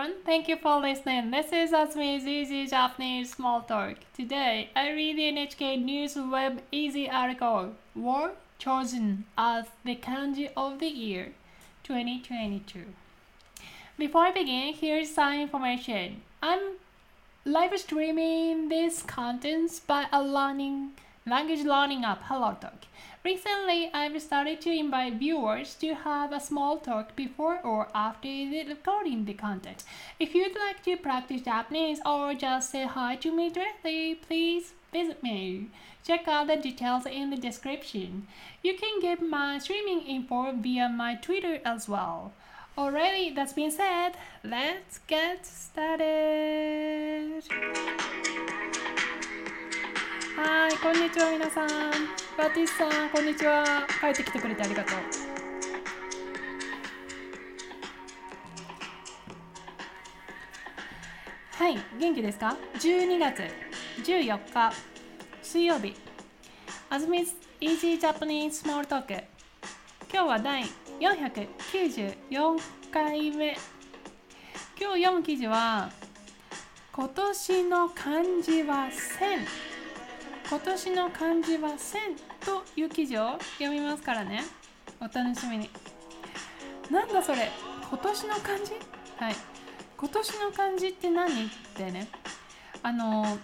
everyone. Thank you for listening. This is Asmi's Easy Japanese Small Talk. Today, I read the NHK News Web Easy article, War Chosen as the Kanji of the Year 2022. Before I begin, here's some information. I'm live streaming these contents by a learning language learning app HelloTalk. Recently, I've started to invite viewers to have a small talk before or after recording the content. If you'd like to practice Japanese or just say hi to me directly, please visit me. Check out the details in the description. You can get my streaming info via my Twitter as well. Alrighty, that's been said, let's get started. こんにちは皆さん。バティスさん、こんにちは。帰ってきてくれてありがとう。はい、元気ですか ?12 月14日水曜日。あずみ Easy Japanese Small Talk。今日は第494回目。今日読む記事は今年の漢字は1000。今年の漢字は千という記事を読みますからね。お楽しみに。なんだそれ。今年の漢字？はい。今年の漢字って何？ってね。あの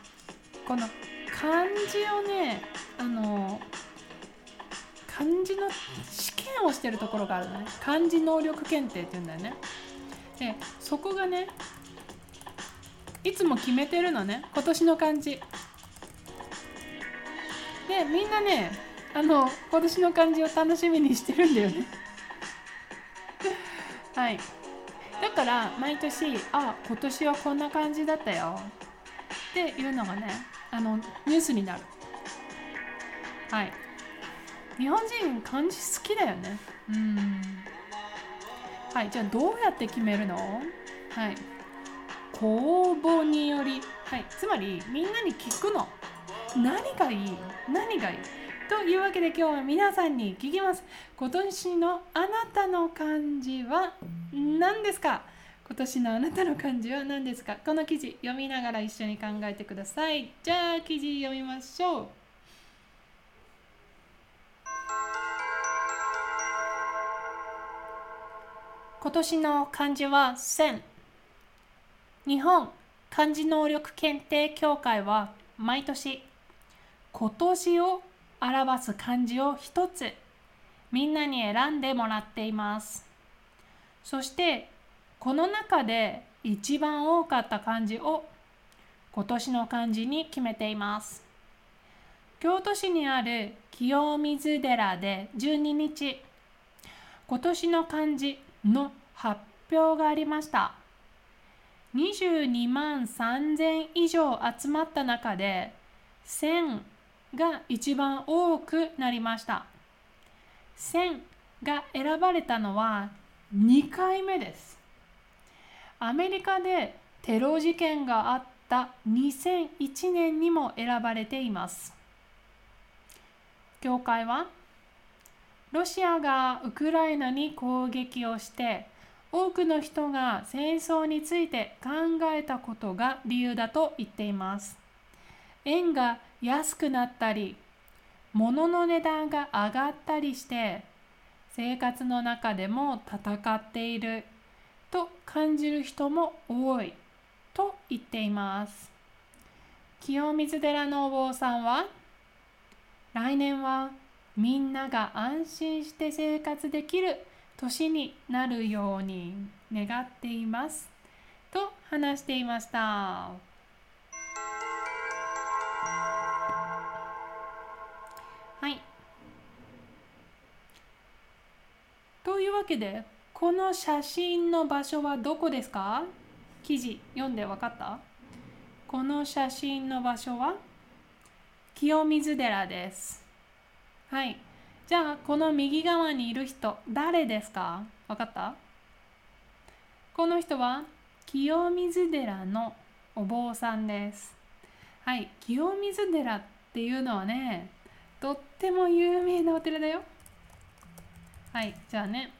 この漢字をねあの漢字の試験をしてるところがあるのね。漢字能力検定っていうんだよね。でそこがねいつも決めてるのね。今年の漢字。でみんなねあの今年の漢字を楽しみにしてるんだよね。はい。だから毎年あ今年はこんな感じだったよ。っていうのがねあのニュースになる。はい。日本人漢字好きだよね。うん。はい。じゃあどうやって決めるの？はい。公募により。はい。つまりみんなに聞くの。何がいい？何がいい？というわけで今日は皆さんに聞きます。今年のあなたの漢字は何ですか？今年のあなたの漢字は何ですか？この記事読みながら一緒に考えてください。じゃあ記事読みましょう。今年の漢字は1000日本漢字能力検定協会は毎年今年を表す漢字を一つみんなに選んでもらっています。そしてこの中で一番多かった漢字を今年の漢字に決めています。京都市にある清水寺で12日今年の漢字の発表がありました。22万3000以上集まった中で1000が一番多くなりました。1000が選ばれたのは2回目です。アメリカでテロ事件があった2001年にも選ばれています。教会はロシアがウクライナに攻撃をして多くの人が戦争について考えたことが理由だと言っています。円が安くなったり物の値段が上がったりして生活の中でも戦っていると感じる人も多いと言っています清水寺のお坊さんは来年はみんなが安心して生活できる年になるように願っていますと話していました。いうわけでこの写真の場所はどこですか？記事読んで分かった？この写真の場所は清水寺です。はい。じゃあこの右側にいる人誰ですか？分かった？この人は清水寺のお坊さんです。はい。清水寺っていうのはねとっても有名なお寺だよはいじゃあね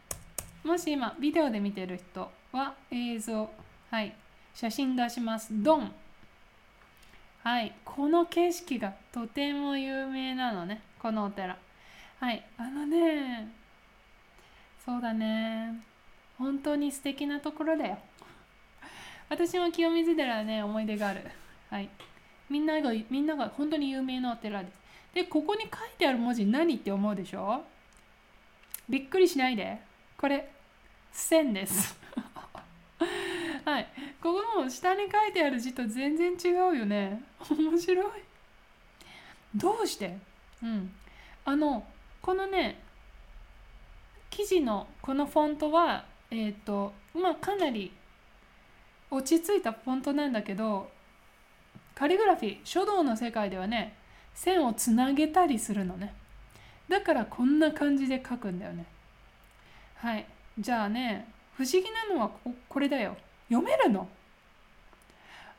もし今ビデオで見てる人は映像はい。写真出します。ドン。はい。この景色がとても有名なのね。このお寺。はい。あのね、そうだね。本当に素敵なところだよ。私も清水寺はね、思い出がある。はい。みんなが、みんなが本当に有名なお寺です。で、ここに書いてある文字何って思うでしょ？びっくりしないで。これ、線です。はい。ここの下に書いてある字と全然違うよね。面白い。どうして？うん。あの、このね、記事のこのフォントは、えっ、ー、と、まあかなり落ち着いたフォントなんだけど、カリグラフィー、書道の世界ではね、線をつなげたりするのね。だからこんな感じで書くんだよね。はい。じゃあね、不思議なのはここれだよ。読めるの？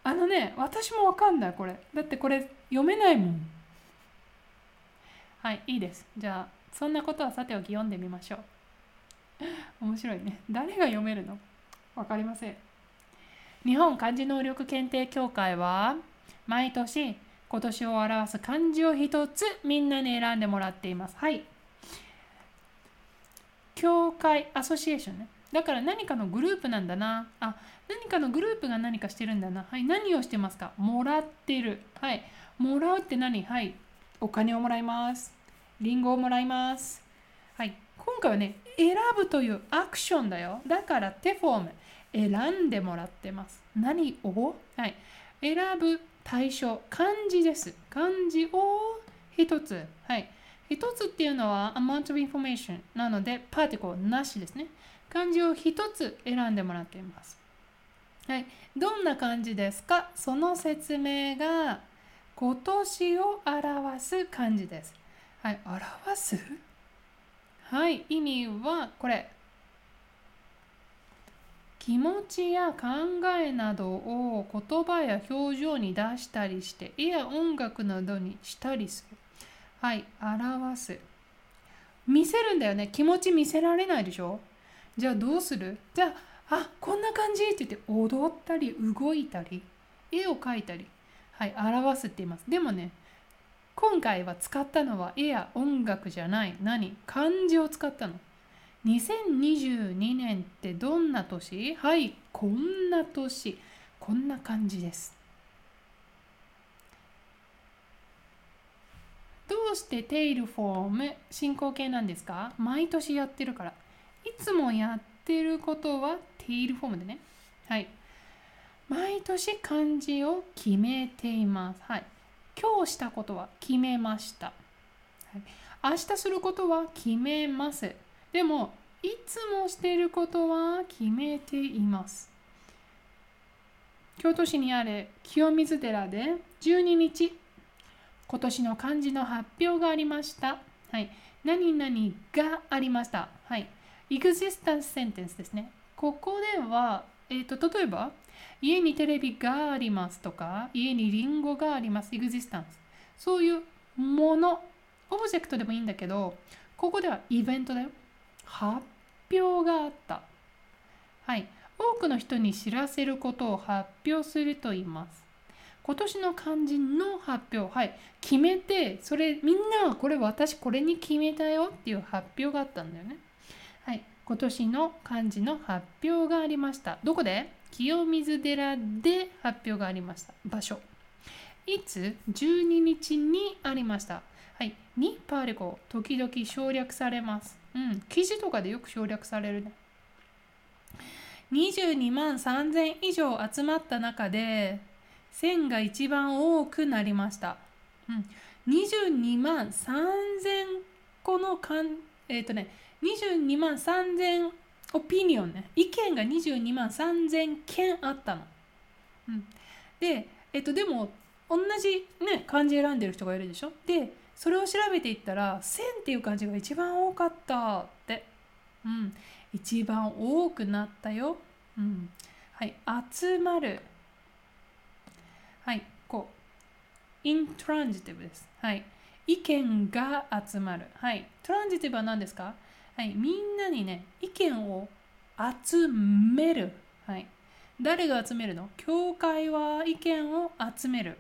あのね、私もわかんない、これ。だってこれ読めないもん。はい、いいです。じゃあ、そんなことはさておき読んでみましょう。面白いね。誰が読めるの？わかりません。日本漢字能力検定協会は、毎年今年を表す漢字を一つみんなに選んでもらっています。はい。協会アソシエーションね。だから何かのグループなんだな。あ、何かのグループが何かしてるんだな。はい。何をしてますか？もらってる。はい。もらうって何？はい。お金をもらいます。リンゴをもらいます。はい。今回はね、選ぶというアクションだよ。だから手フォーム。選んでもらってます。何を？はい。選ぶ対象。漢字です。漢字を一つ。はい。一つっていうのは amount of information なので、パーティコなしですね。漢字を一つ選んでもらっています。はい。どんな漢字ですか？その説明が今年を表す漢字です。はい。表す？はい。意味はこれ。気持ちや考えなどを言葉や表情に出したりして絵や音楽などにしたりする。はい、表す。見せるんだよね。気持ち見せられないでしょ？じゃあどうする？じゃあ、あ、こんな感じって言って踊ったり動いたり絵を描いたり、はい、表すって言います。でもね、今回は使ったのは絵や音楽じゃない。何？漢字を使ったの。2022年ってどんな年？はい、こんな年。こんな感じです。どうしてテイルフォーム進行形なんですか？毎年やってるから。いつもやってることはテイルフォームでね。はい。毎年漢字を決めています。はい。今日したことは決めました。はい、明日することは決めます。でも、いつもしていることは決めています。京都市にある清水寺で12日今年の漢字の発表がありました。はい。何々がありました。はい。existence sentence ですね。ここでは、えーと、例えば、家にテレビがありますとか、家にリンゴがあります。existence。そういうもの、オブジェクトでもいいんだけど、ここではイベントだよ。発表があった。はい。多くの人に知らせることを発表すると言います。今年の漢字の発表、はい、決めて、それ、みんなはこれ私これに決めたよっていう発表があったんだよね。はい、今年の漢字の発表がありました。どこで？清水寺で発表がありました。場所。いつ ?12 日にありました。はい、にパーリコ、時々省略されます。うん、記事とかでよく省略されるね。22万3000以上集まった中で、線が一番多くなりました。うん、22万3000個のかん、えっ、ー、とね、22万3000オピニオンね、意見が22万3000件あったの。うん、で、えっ、ー、と、でも、同じね、漢字選んでる人がいるでしょ？で、それを調べていったら、線っていう漢字が一番多かったって。うん、一番多くなったよ。うん。はい、集まる。はい、こう。intransitive です。はい。意見が集まる。はい。トランジティブは何ですか？はい。みんなにね、意見を集める。はい。誰が集めるの？教会は意見を集める。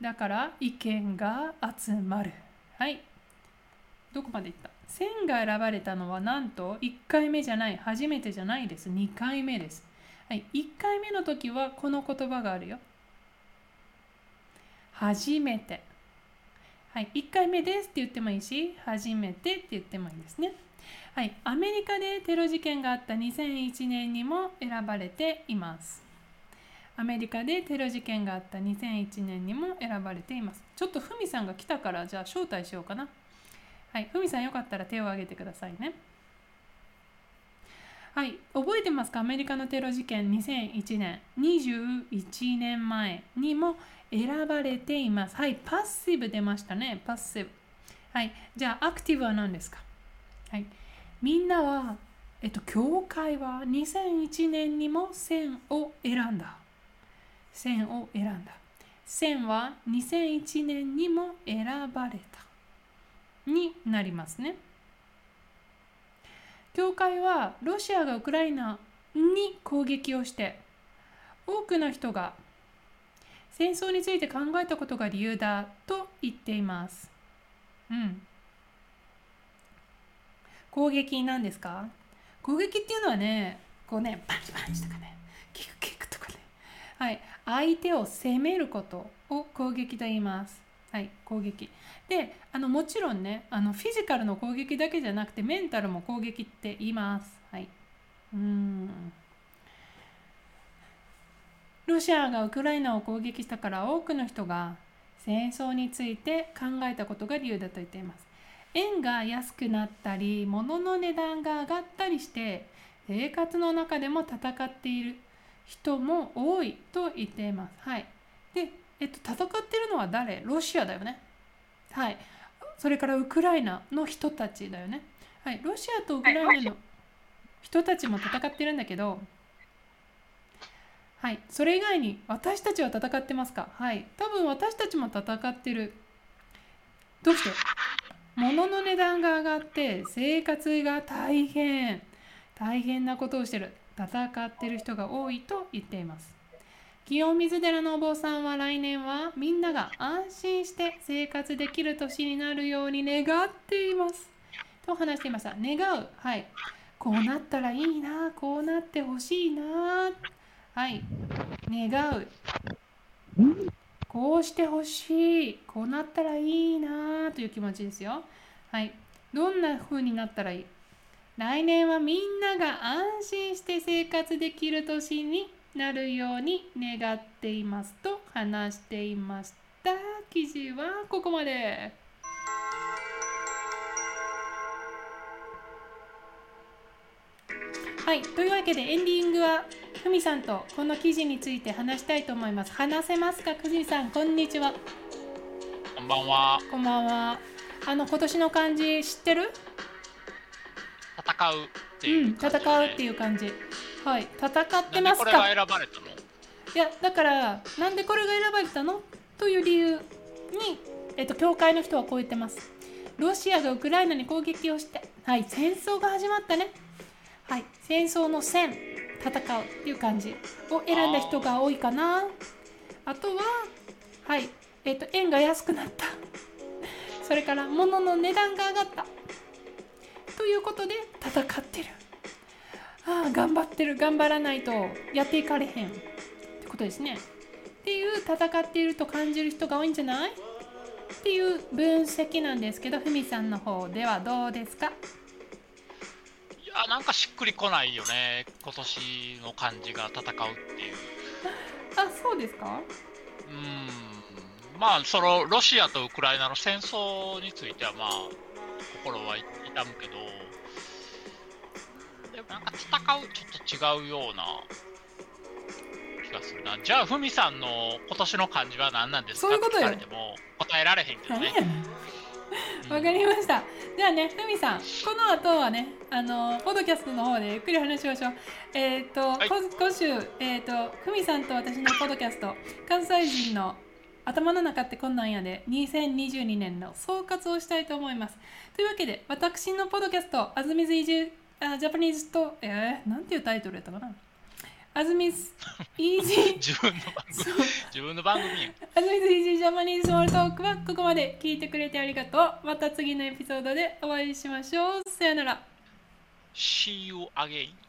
だから意見が集まる。はい。どこまでいった？線が選ばれたのはなんと1回目じゃない、初めてじゃないです。2回目です。はい、1回目の時はこの言葉があるよ。初めて。はい、1回目ですって言ってもいいし、初めてって言ってもいいですね。はい、アメリカでテロ事件があった2001年にも選ばれています。アメリカでテロ事件があった2001年にも選ばれています。ちょっとふみさんが来たからじゃあ招待しようかな。はい、ふみさんよかったら手を挙げてくださいね。はい、覚えてますか？アメリカのテロ事件2001年、21年前にも選ばれています。はい、パッシブ出ましたね。パッシブ。はい、じゃあアクティブは何ですか？はい、みんなは、えっと、教会は2001年にも線を選んだ。線を選んだ。線は2001年にも選ばれた。になりますね。教会はロシアがウクライナに攻撃をして多くの人が戦争について考えたことが理由だと言っています。うん。攻撃なんですか？攻撃っていうのはね、こうね、パンチパンチとかね、キクキクとかね、はい、相手を責めることを攻撃と言います。はい、攻撃。で、あのもちろんね、あのフィジカルの攻撃だけじゃなくてメンタルも攻撃って言います。はい。うんロシアがウクライナを攻撃したから多くの人が戦争について考えたことが理由だと言っています。円が安くなったり、物の値段が上がったりして、生活の中でも戦っている人も多いと言っています。はい。で、えっと、戦ってるのは誰？ロシアだよね。はい。それからウクライナの人たちだよね。はい。ロシアとウクライナの人たちも戦ってるんだけど、はい。それ以外に私たちは戦ってますか？はい。多分私たちも戦ってる。どうして？物の値段が上がって生活が大変。大変なことをしてる。戦ってる人が多いと言っています。清水寺のお坊さんは来年はみんなが安心して生活できる年になるように願っています。と話していました。願う。はい。こうなったらいいな。こうなってほしいな。はい。願う。こうしてほしい。こうなったらいいなという気持ちですよ。はい。どんな風になったらいい？来年はみんなが安心して生活できる年になるように願っていますと話していました。記事はここまで。はい、というわけでエンディングはふみさんとこの記事について話したいと思います。話せますか、ふみさん、こんにちは。こんばんは。こんばんは。あの今年の漢字知ってる？戦うっていう、ね、うん、戦うっていう感じ。はい、戦ってますか？これが選ばれたの？いや、だから、なんでこれが選ばれたの？という理由に、えっと、教会の人はこう言ってます。ロシアがウクライナに攻撃をして、はい、戦争が始まったね。はい、戦争の戦、戦うっていう感じを選んだ人が多いかな。あとは、はい、えっと、円が安くなった。それから、物の値段が上がった。ということで、戦ってる。ああ頑張ってる頑張らないとやっていかれへんってことですねっていう戦っていると感じる人が多いんじゃない？っていう分析なんですけどふみさんの方ではどうですか？やなんかしっくりこないよね。今年の感じが戦うっていう。あそうですか？うん。まあそのロシアとウクライナの戦争についてはまあ心は痛むけど。なんか戦うちょっと違うような気がするな。じゃあ、ふみさんの今年の漢字は何なんですか？そういうことよ。答えられへんけどね。わかりました。じゃあね、ふみさん、この後はね、あの、ポッドキャストの方でゆっくり話しましょう。えっ、ー、と、はい、今週、えっ、ー、と、ふみさんと私のポッドキャスト、関西人の頭の中ってこんなんやで、2022年の総括をしたいと思います。というわけで、私のポッドキャスト、あずみず移住あジャパニーズと、えー、なんていうタイトルやったかな？あずみす、イージー、自分の番組自分の番組やんあずみすイージージャパニーズスモールトークはここまで聞いてくれてありがとう。また次のエピソードでお会いしましょう。さよなら。See you again